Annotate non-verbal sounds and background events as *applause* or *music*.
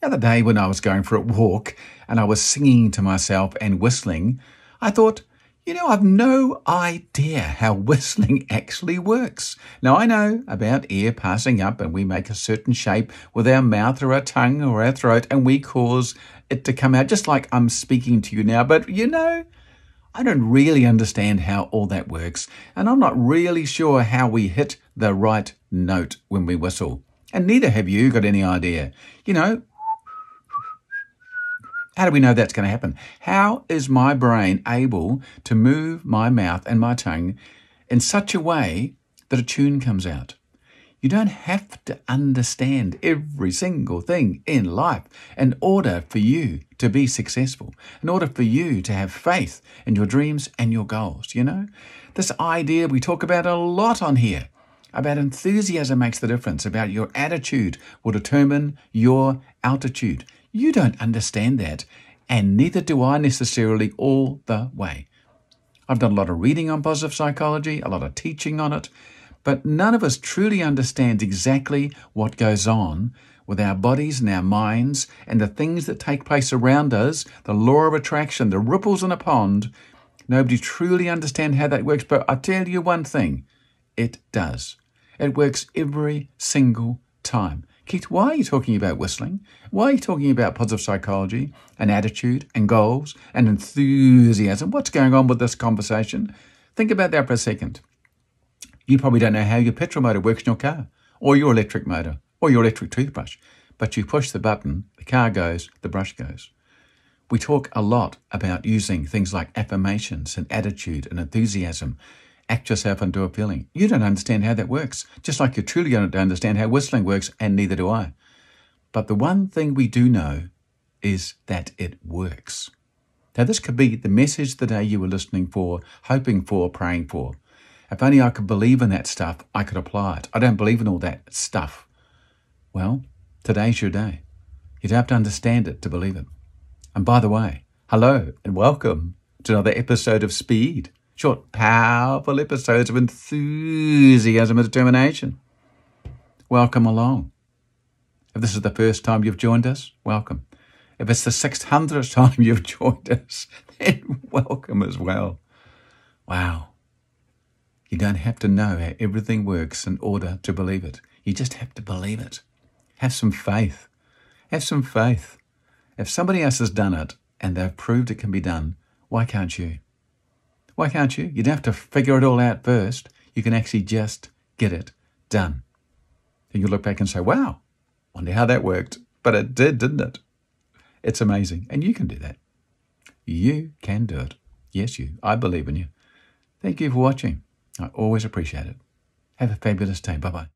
The other day, when I was going for a walk and I was singing to myself and whistling, I thought, you know, I've no idea how *laughs* whistling actually works. Now, I know about air passing up and we make a certain shape with our mouth or our tongue or our throat and we cause it to come out just like I'm speaking to you now. But, you know, I don't really understand how all that works, and I'm not really sure how we hit the right note when we whistle. And neither have you got any idea. You know, how do we know that's going to happen? How is my brain able to move my mouth and my tongue in such a way that a tune comes out? You don't have to understand every single thing in life in order for you to be successful, in order for you to have faith in your dreams and your goals. You know, this idea we talk about a lot on here about enthusiasm makes the difference, about your attitude will determine your altitude. You don't understand that, and neither do I necessarily all the way. I've done a lot of reading on positive psychology, a lot of teaching on it, but none of us truly understands exactly what goes on with our bodies and our minds and the things that take place around us, the law of attraction, the ripples in a pond. Nobody truly understands how that works, but I tell you one thing it does. It works every single time. Keith, why are you talking about whistling? Why are you talking about positive psychology and attitude and goals and enthusiasm? What's going on with this conversation? Think about that for a second. You probably don't know how your petrol motor works in your car, or your electric motor, or your electric toothbrush, but you push the button, the car goes, the brush goes. We talk a lot about using things like affirmations and attitude and enthusiasm act yourself into a feeling. You don't understand how that works, just like you truly don't understand how whistling works, and neither do I. But the one thing we do know is that it works. Now, this could be the message the day you were listening for, hoping for, praying for. If only I could believe in that stuff, I could apply it. I don't believe in all that stuff. Well, today's your day. You'd have to understand it to believe it. And by the way, hello and welcome to another episode of Speed short, powerful episodes of enthusiasm and determination. Welcome along. If this is the first time you've joined us, welcome. If it's the 600th *laughs* time you've joined us, then *laughs* welcome as well. Wow. You don't have to know how everything works in order to believe it. You just have to believe it. Have some faith. Have some faith. If somebody else has done it and they've proved it can be done, why can't you? Why can't you? You don't have to figure it all out first. You can actually just get it done. And you look back and say, wow, wonder how that worked. But it did, didn't it? It's amazing. And you can do that. You can do it. Yes, you. I believe in you. Thank you for watching. I always appreciate it. Have a fabulous day. Bye bye.